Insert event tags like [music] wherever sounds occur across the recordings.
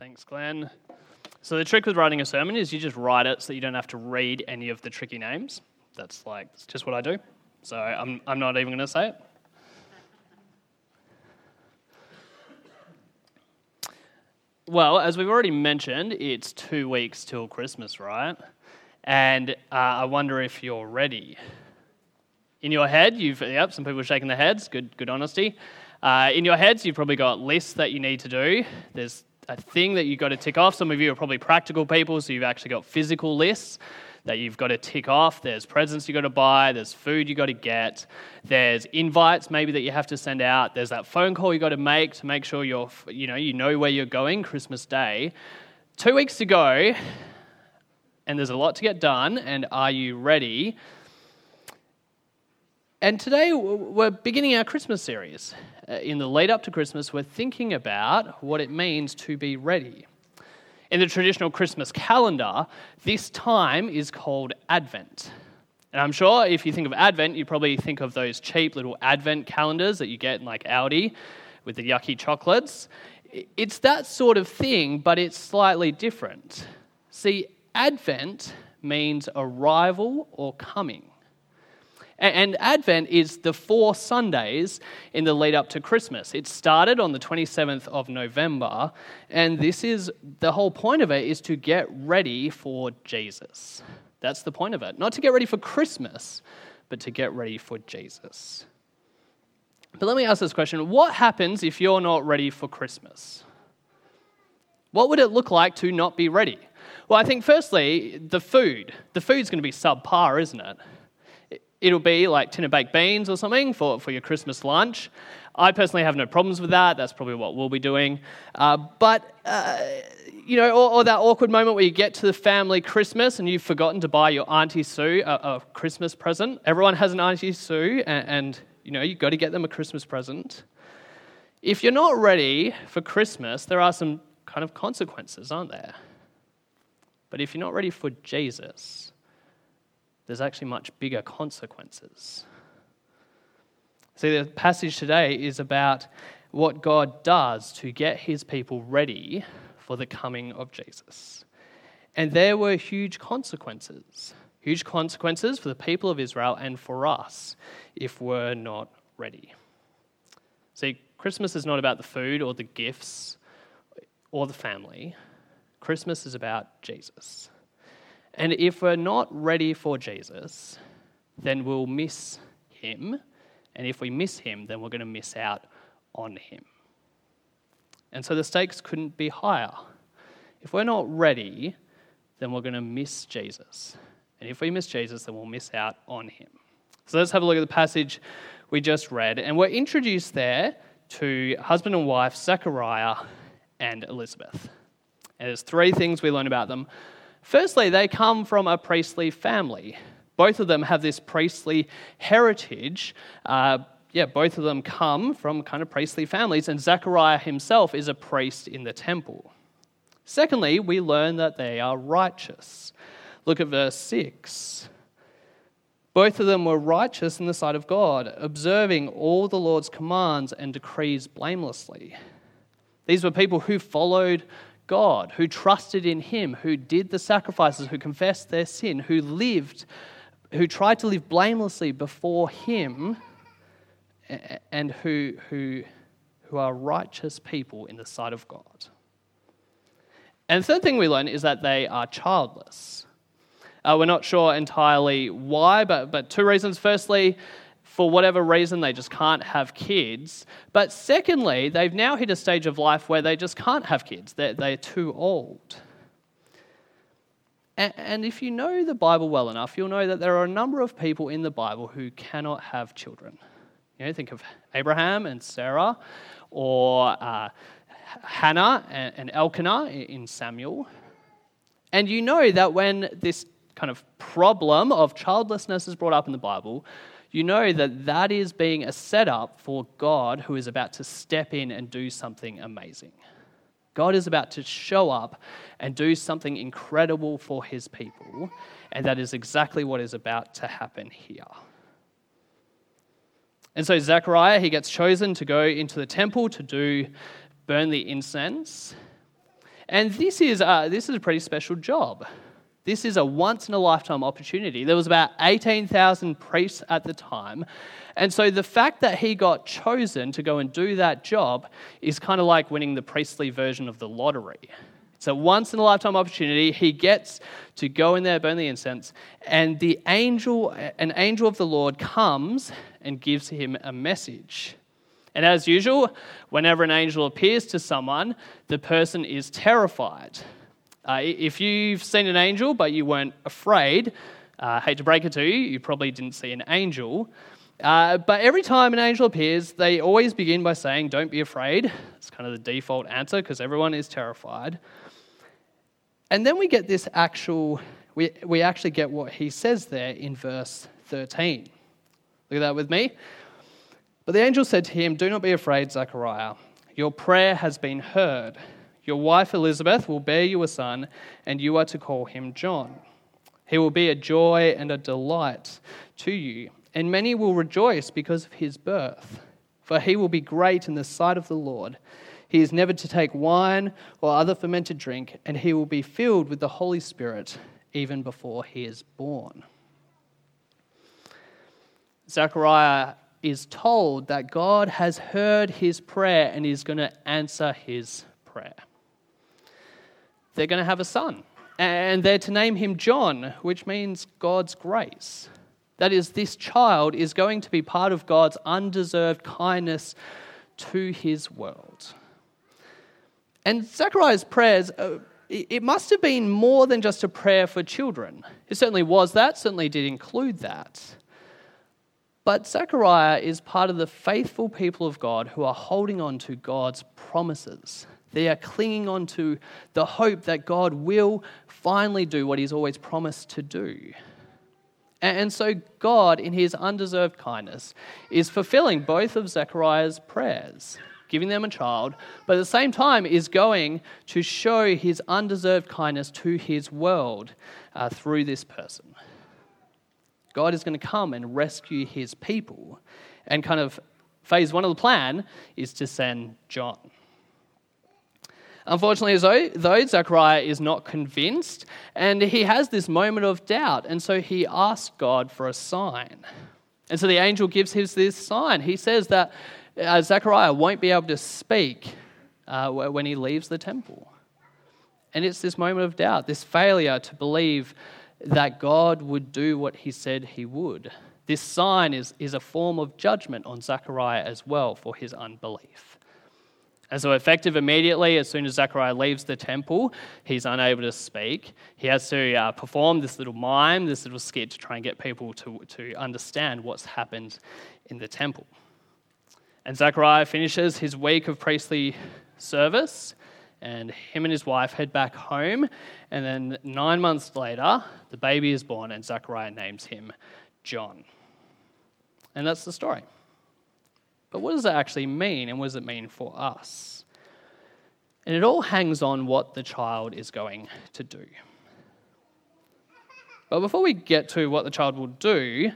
Thanks, Glenn. So, the trick with writing a sermon is you just write it so that you don't have to read any of the tricky names. That's like, it's just what I do. So, I'm, I'm not even going to say it. Well, as we've already mentioned, it's two weeks till Christmas, right? And uh, I wonder if you're ready. In your head, you've, yep, some people are shaking their heads, good, good honesty. Uh, in your heads, you've probably got lists that you need to do. There's a thing that you've got to tick off. Some of you are probably practical people, so you've actually got physical lists that you've got to tick off. There's presents you've got to buy, there's food you've got to get, there's invites maybe that you have to send out, there's that phone call you've got to make to make sure you're, you know, you know where you're going Christmas Day. Two weeks to go, and there's a lot to get done, and are you ready? And today we're beginning our Christmas series. Uh, in the lead up to Christmas, we're thinking about what it means to be ready. In the traditional Christmas calendar, this time is called Advent. And I'm sure if you think of Advent, you probably think of those cheap little Advent calendars that you get in like Aldi with the yucky chocolates. It's that sort of thing, but it's slightly different. See, Advent means arrival or coming. And Advent is the four Sundays in the lead up to Christmas. It started on the 27th of November, and this is the whole point of it is to get ready for Jesus. That's the point of it. Not to get ready for Christmas, but to get ready for Jesus. But let me ask this question What happens if you're not ready for Christmas? What would it look like to not be ready? Well, I think firstly, the food. The food's going to be subpar, isn't it? It'll be like tin of baked beans or something for, for your Christmas lunch. I personally have no problems with that. That's probably what we'll be doing. Uh, but, uh, you know, or, or, that awkward moment where you get to the family Christmas and you've forgotten to buy your Auntie Sue a, a Christmas present. Everyone has an Auntie Sue, and, and you know, you've got to get them a Christmas present. If you're not ready for Christmas, there are some kind of consequences, aren't there? But if you're not ready for Jesus, there's actually much bigger consequences. See, the passage today is about what God does to get his people ready for the coming of Jesus. And there were huge consequences, huge consequences for the people of Israel and for us if we're not ready. See, Christmas is not about the food or the gifts or the family. Christmas is about Jesus. And if we're not ready for Jesus, then we'll miss him. And if we miss him, then we're going to miss out on him. And so the stakes couldn't be higher. If we're not ready, then we're going to miss Jesus. And if we miss Jesus, then we'll miss out on him. So let's have a look at the passage we just read. And we're introduced there to husband and wife, Zechariah and Elizabeth. And there's three things we learn about them. Firstly, they come from a priestly family. Both of them have this priestly heritage. Uh, yeah, both of them come from kind of priestly families, and Zechariah himself is a priest in the temple. Secondly, we learn that they are righteous. Look at verse 6. Both of them were righteous in the sight of God, observing all the Lord's commands and decrees blamelessly. These were people who followed God, who trusted in Him, who did the sacrifices, who confessed their sin, who lived, who tried to live blamelessly before Him, and who, who, who are righteous people in the sight of God. And the third thing we learn is that they are childless. Uh, we're not sure entirely why, but, but two reasons. Firstly, for whatever reason, they just can't have kids. But secondly, they've now hit a stage of life where they just can't have kids, they're, they're too old. And, and if you know the Bible well enough, you'll know that there are a number of people in the Bible who cannot have children. You know, think of Abraham and Sarah, or uh, Hannah and, and Elkanah in Samuel. And you know that when this kind of problem of childlessness is brought up in the Bible, you know that that is being a setup for God who is about to step in and do something amazing. God is about to show up and do something incredible for his people, and that is exactly what is about to happen here. And so Zechariah, he gets chosen to go into the temple to do burn the incense. And this is, uh, this is a pretty special job. This is a once in a lifetime opportunity. There was about 18,000 priests at the time. And so the fact that he got chosen to go and do that job is kind of like winning the priestly version of the lottery. It's a once in a lifetime opportunity. He gets to go in there, burn the incense, and the angel, an angel of the Lord comes and gives him a message. And as usual, whenever an angel appears to someone, the person is terrified. Uh, if you've seen an angel but you weren't afraid, uh, hate to break it to you, you probably didn't see an angel. Uh, but every time an angel appears, they always begin by saying, Don't be afraid. It's kind of the default answer because everyone is terrified. And then we get this actual, we, we actually get what he says there in verse 13. Look at that with me. But the angel said to him, Do not be afraid, Zechariah. Your prayer has been heard. Your wife Elizabeth will bear you a son, and you are to call him John. He will be a joy and a delight to you, and many will rejoice because of his birth. For he will be great in the sight of the Lord. He is never to take wine or other fermented drink, and he will be filled with the Holy Spirit even before he is born. Zechariah is told that God has heard his prayer and is going to answer his prayer. They're going to have a son, and they're to name him John, which means God's grace. That is, this child is going to be part of God's undeserved kindness to his world. And Zechariah's prayers, uh, it must have been more than just a prayer for children. It certainly was that, certainly did include that. But Zechariah is part of the faithful people of God who are holding on to God's promises. They are clinging on to the hope that God will finally do what He's always promised to do. And so, God, in His undeserved kindness, is fulfilling both of Zechariah's prayers, giving them a child, but at the same time is going to show His undeserved kindness to His world uh, through this person. God is going to come and rescue his people. And kind of phase one of the plan is to send John. Unfortunately, though, Zechariah is not convinced, and he has this moment of doubt, and so he asks God for a sign. And so the angel gives him this sign. He says that uh, Zechariah won't be able to speak uh, when he leaves the temple. And it's this moment of doubt, this failure to believe that God would do what he said he would. This sign is, is a form of judgment on Zechariah as well for his unbelief. And so, effective immediately, as soon as Zechariah leaves the temple, he's unable to speak. He has to uh, perform this little mime, this little skit to try and get people to, to understand what's happened in the temple. And Zechariah finishes his week of priestly service and him and his wife head back home. And then nine months later, the baby is born, and Zechariah names him John. And that's the story. But what does that actually mean, and what does it mean for us? And it all hangs on what the child is going to do. But before we get to what the child will do,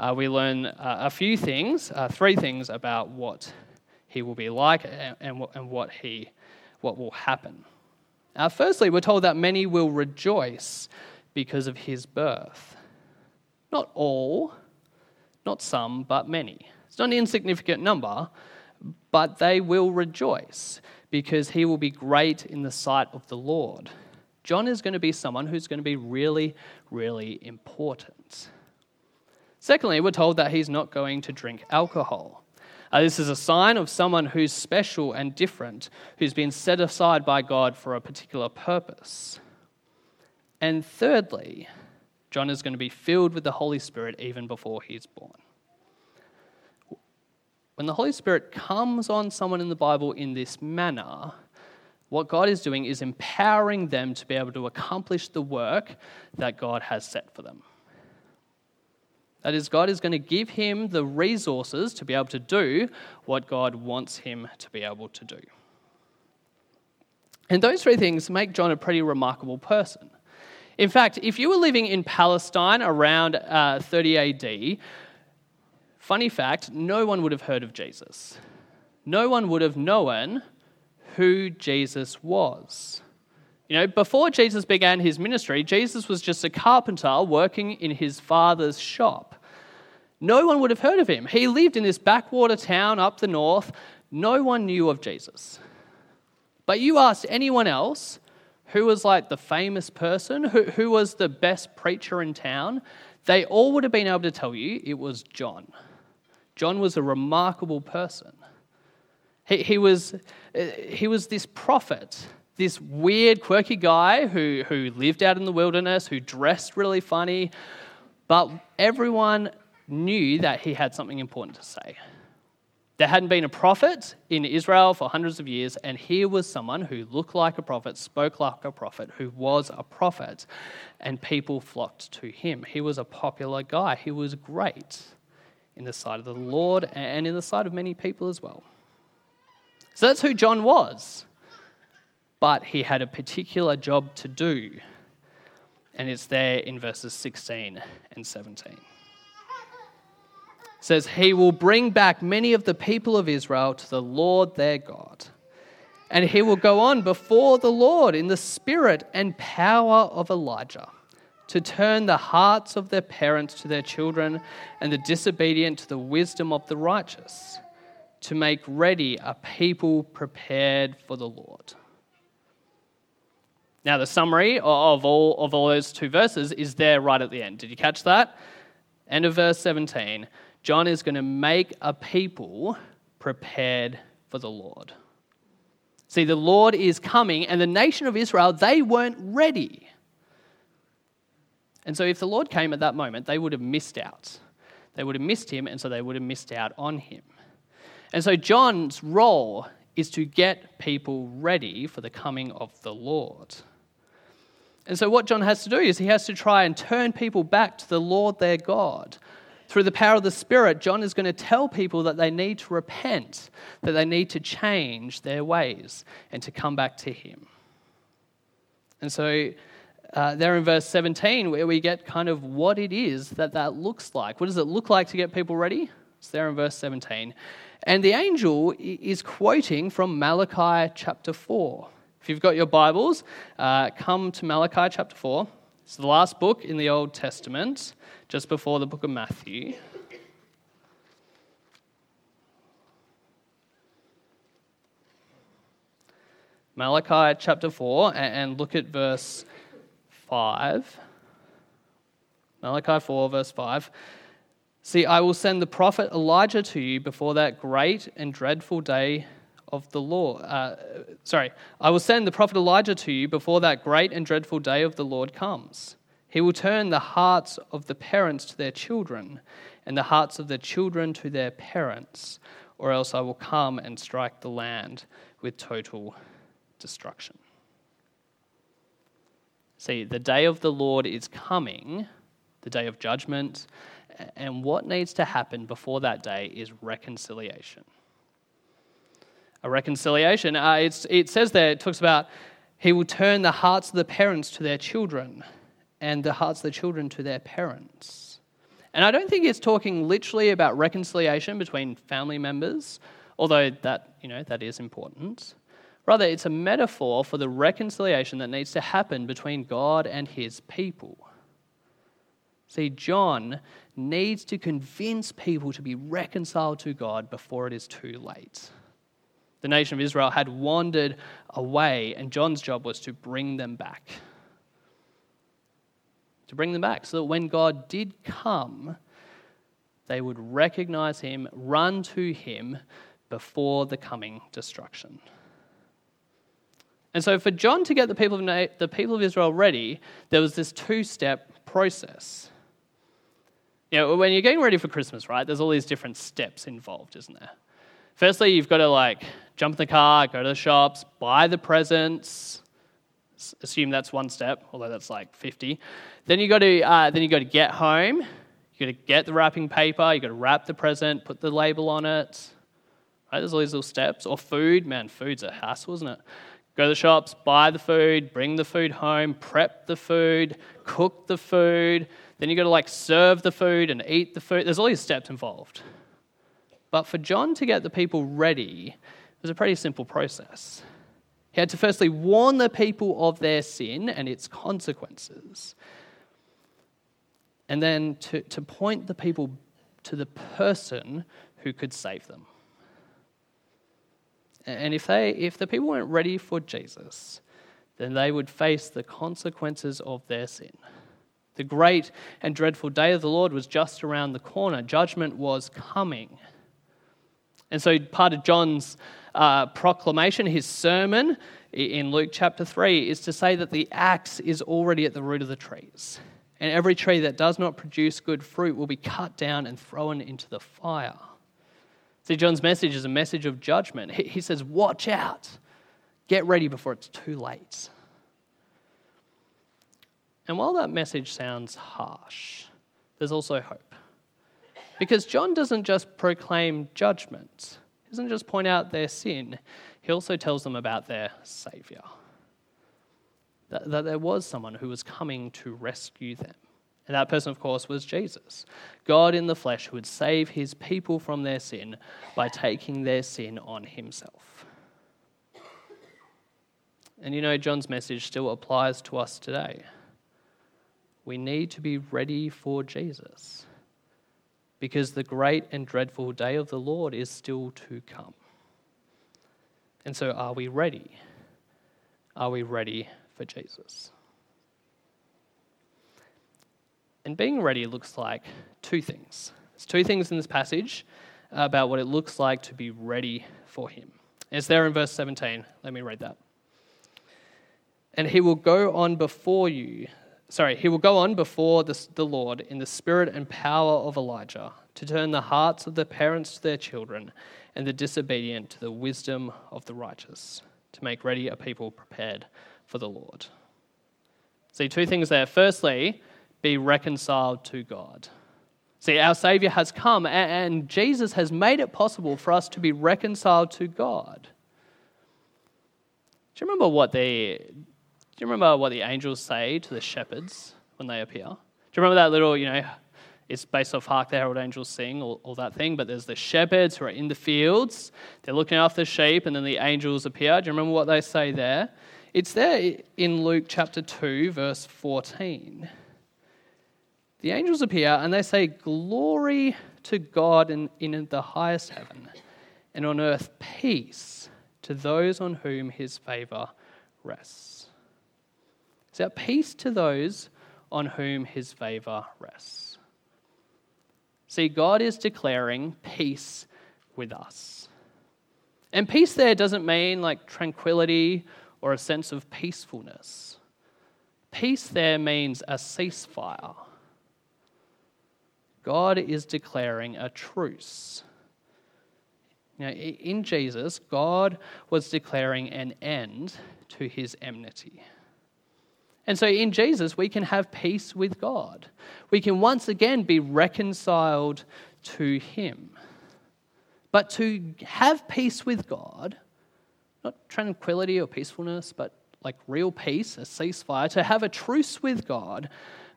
uh, we learn uh, a few things, uh, three things about what he will be like and, and, and what he what will happen. Uh, firstly, we're told that many will rejoice because of his birth. Not all, not some, but many. It's not an insignificant number, but they will rejoice because he will be great in the sight of the Lord. John is going to be someone who's going to be really, really important. Secondly, we're told that he's not going to drink alcohol. Uh, this is a sign of someone who's special and different, who's been set aside by God for a particular purpose. And thirdly, John is going to be filled with the Holy Spirit even before he's born. When the Holy Spirit comes on someone in the Bible in this manner, what God is doing is empowering them to be able to accomplish the work that God has set for them. That is, God is going to give him the resources to be able to do what God wants him to be able to do. And those three things make John a pretty remarkable person. In fact, if you were living in Palestine around uh, 30 AD, funny fact, no one would have heard of Jesus. No one would have known who Jesus was. You know, before Jesus began his ministry, Jesus was just a carpenter working in his father's shop. No one would have heard of him. He lived in this backwater town up the north. No one knew of Jesus. But you asked anyone else who was like the famous person, who, who was the best preacher in town, they all would have been able to tell you it was John. John was a remarkable person. He, he, was, he was this prophet, this weird, quirky guy who, who lived out in the wilderness, who dressed really funny, but everyone knew that he had something important to say. There hadn't been a prophet in Israel for hundreds of years, and here was someone who looked like a prophet, spoke like a prophet, who was a prophet, and people flocked to him. He was a popular guy. He was great in the sight of the Lord and in the sight of many people as well. So that's who John was. But he had a particular job to do, and it's there in verses 16 and 17 says, He will bring back many of the people of Israel to the Lord their God. And he will go on before the Lord in the spirit and power of Elijah to turn the hearts of their parents to their children and the disobedient to the wisdom of the righteous, to make ready a people prepared for the Lord. Now, the summary of all of all those two verses is there right at the end. Did you catch that? End of verse 17. John is going to make a people prepared for the Lord. See, the Lord is coming, and the nation of Israel, they weren't ready. And so, if the Lord came at that moment, they would have missed out. They would have missed him, and so they would have missed out on him. And so, John's role is to get people ready for the coming of the Lord. And so, what John has to do is he has to try and turn people back to the Lord their God, through the power of the Spirit, John is going to tell people that they need to repent, that they need to change their ways and to come back to Him. And so, uh, there in verse 17, where we get kind of what it is that that looks like. What does it look like to get people ready? It's there in verse 17. And the angel is quoting from Malachi chapter 4. If you've got your Bibles, uh, come to Malachi chapter 4. It's the last book in the Old Testament just before the book of Matthew. Malachi chapter 4, and look at verse 5. Malachi 4, verse 5. See, I will send the prophet Elijah to you before that great and dreadful day of the Lord. Uh, sorry, I will send the prophet Elijah to you before that great and dreadful day of the Lord comes. He will turn the hearts of the parents to their children, and the hearts of the children to their parents, or else I will come and strike the land with total destruction. See, the day of the Lord is coming, the day of judgment, and what needs to happen before that day is reconciliation. A reconciliation, uh, it says there, it talks about he will turn the hearts of the parents to their children and the hearts of the children to their parents. And I don't think it's talking literally about reconciliation between family members, although that, you know, that is important. Rather, it's a metaphor for the reconciliation that needs to happen between God and his people. See, John needs to convince people to be reconciled to God before it is too late. The nation of Israel had wandered away, and John's job was to bring them back to bring them back so that when God did come, they would recognize him, run to him before the coming destruction. And so, for John to get the people of, the people of Israel ready, there was this two step process. You know, when you're getting ready for Christmas, right, there's all these different steps involved, isn't there? Firstly, you've got to like jump in the car, go to the shops, buy the presents, assume that's one step, although that's like 50. Then you got to uh, then you got to get home. You got to get the wrapping paper. You got to wrap the present, put the label on it. Right? There's all these little steps. Or food, man, food's a hassle, isn't it? Go to the shops, buy the food, bring the food home, prep the food, cook the food. Then you got to like serve the food and eat the food. There's all these steps involved. But for John to get the people ready, it was a pretty simple process. He had to firstly warn the people of their sin and its consequences, and then to, to point the people to the person who could save them. And if, they, if the people weren't ready for Jesus, then they would face the consequences of their sin. The great and dreadful day of the Lord was just around the corner. Judgment was coming. And so, part of John's uh, proclamation, his sermon in Luke chapter 3, is to say that the axe is already at the root of the trees. And every tree that does not produce good fruit will be cut down and thrown into the fire. See, John's message is a message of judgment. He says, Watch out, get ready before it's too late. And while that message sounds harsh, there's also hope. Because John doesn't just proclaim judgment, he doesn't just point out their sin, he also tells them about their Saviour. That, that there was someone who was coming to rescue them. And that person, of course, was Jesus, God in the flesh who would save his people from their sin by taking their sin on himself. And you know, John's message still applies to us today. We need to be ready for Jesus because the great and dreadful day of the Lord is still to come. And so, are we ready? Are we ready for Jesus? And being ready looks like two things. There's two things in this passage about what it looks like to be ready for Him. It's there in verse 17. Let me read that. And He will go on before you sorry, he will go on before the, the Lord in the spirit and power of Elijah to turn the hearts of the parents to their children and the disobedient to the wisdom of the righteous, to make ready a people prepared for the Lord. See, two things there. Firstly, be reconciled to God. See, our Savior has come, and Jesus has made it possible for us to be reconciled to God. Do you remember what the do you remember what the angels say to the shepherds when they appear? Do you remember that little, you know, it's based off Hark the Herald Angels Sing, all, all that thing, but there's the shepherds who are in the fields, they're looking after sheep, and then the angels appear. Do you remember what they say there? It's there in Luke chapter 2, verse 14. The angels appear and they say, Glory to God in, in the highest heaven, and on earth peace to those on whom his favor rests. So, peace to those on whom his favor rests. See, God is declaring peace with us. And peace there doesn't mean like tranquility or a sense of peacefulness. Peace there means a ceasefire. God is declaring a truce. Now, in Jesus, God was declaring an end to his enmity. And so in Jesus, we can have peace with God. We can once again be reconciled to Him. But to have peace with God, not tranquility or peacefulness, but like real peace, a ceasefire, to have a truce with God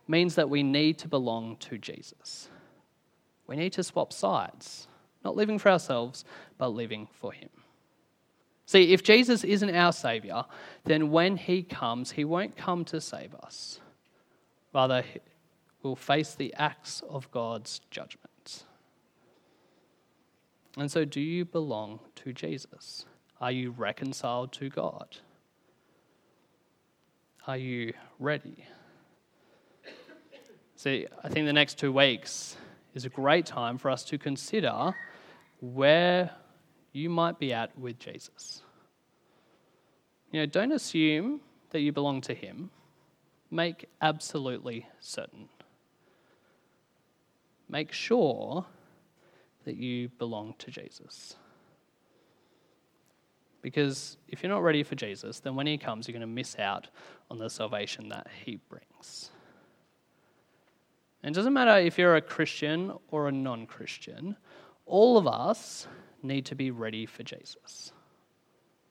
means that we need to belong to Jesus. We need to swap sides, not living for ourselves, but living for Him. See, if Jesus isn't our Savior, then when He comes, He won't come to save us. Rather, we'll face the acts of God's judgment. And so, do you belong to Jesus? Are you reconciled to God? Are you ready? See, I think the next two weeks is a great time for us to consider where you might be at with Jesus. You know, don't assume that you belong to Him. Make absolutely certain. Make sure that you belong to Jesus. Because if you're not ready for Jesus, then when He comes, you're going to miss out on the salvation that He brings. And it doesn't matter if you're a Christian or a non Christian, all of us need to be ready for Jesus.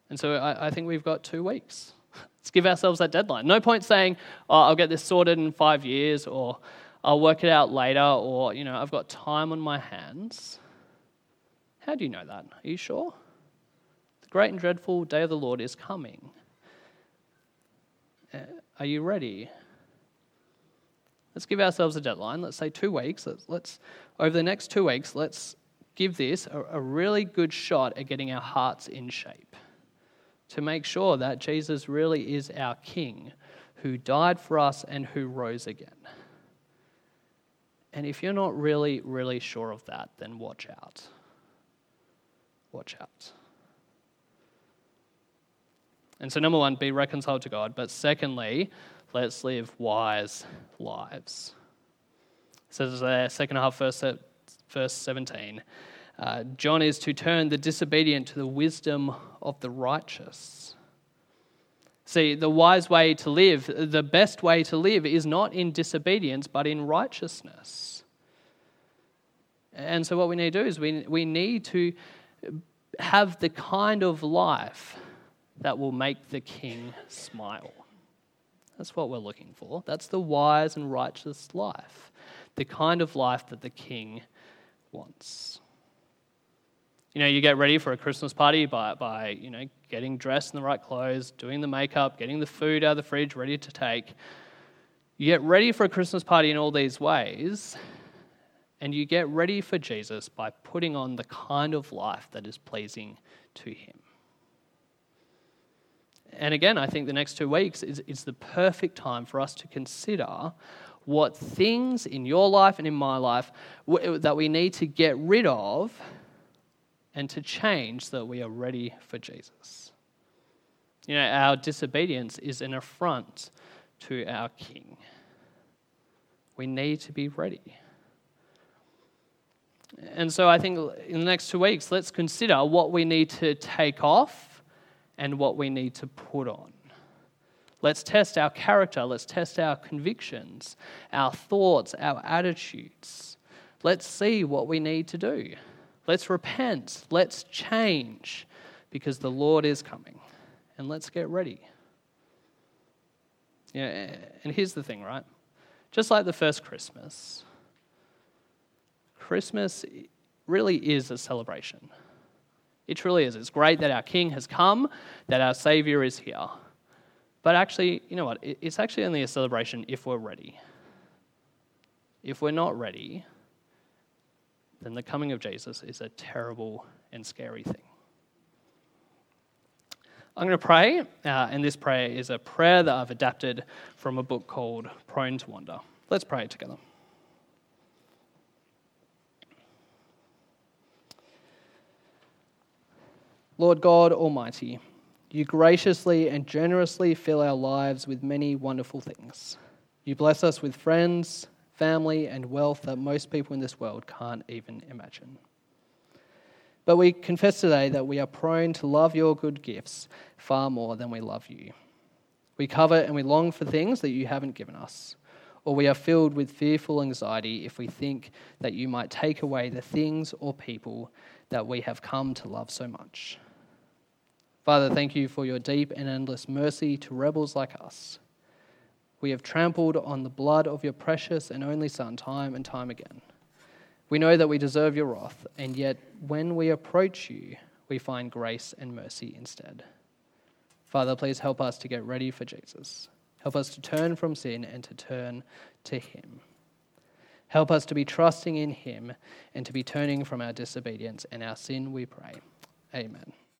And so I, I, think we've got two weeks. [laughs] Let's give ourselves that deadline. No point saying, oh, I'll get this sorted in five years or I'll work it out later or, you know, I've got time on my hands. How do you know that? Are you sure? The great and dreadful day of the Lord is coming. Uh, are you ready? Let's give ourselves a deadline. Let's say two weeks. Let's, let's over the next two weeks, let's give this a, a really good shot at getting our hearts in shape to make sure that Jesus really is our King who died for us and who rose again. And if you're not really, really sure of that, then watch out. Watch out. And so, number one, be reconciled to God. But secondly, let's live wise lives. It says there, second half, verse, verse 17. Uh, John is to turn the disobedient to the wisdom of the righteous. See, the wise way to live, the best way to live, is not in disobedience, but in righteousness. And so, what we need to do is we, we need to have the kind of life that will make the king smile. That's what we're looking for. That's the wise and righteous life, the kind of life that the king wants. You know, you get ready for a Christmas party by, by, you know, getting dressed in the right clothes, doing the makeup, getting the food out of the fridge ready to take. You get ready for a Christmas party in all these ways, and you get ready for Jesus by putting on the kind of life that is pleasing to Him. And again, I think the next two weeks is, is the perfect time for us to consider what things in your life and in my life that we need to get rid of and to change so that we are ready for Jesus. You know, our disobedience is an affront to our King. We need to be ready. And so I think in the next two weeks, let's consider what we need to take off and what we need to put on. Let's test our character, let's test our convictions, our thoughts, our attitudes. Let's see what we need to do. Let's repent. Let's change because the Lord is coming. And let's get ready. Yeah, and here's the thing, right? Just like the first Christmas, Christmas really is a celebration. It truly is. It's great that our King has come, that our Savior is here. But actually, you know what? It's actually only a celebration if we're ready. If we're not ready, then the coming of Jesus is a terrible and scary thing. I'm going to pray, uh, and this prayer is a prayer that I've adapted from a book called Prone to Wander. Let's pray together. Lord God Almighty, you graciously and generously fill our lives with many wonderful things. You bless us with friends, family, and wealth that most people in this world can't even imagine. But we confess today that we are prone to love your good gifts far more than we love you. We covet and we long for things that you haven't given us, or we are filled with fearful anxiety if we think that you might take away the things or people that we have come to love so much. Father, thank you for your deep and endless mercy to rebels like us. We have trampled on the blood of your precious and only Son time and time again. We know that we deserve your wrath, and yet when we approach you, we find grace and mercy instead. Father, please help us to get ready for Jesus. Help us to turn from sin and to turn to Him. Help us to be trusting in Him and to be turning from our disobedience and our sin, we pray. Amen.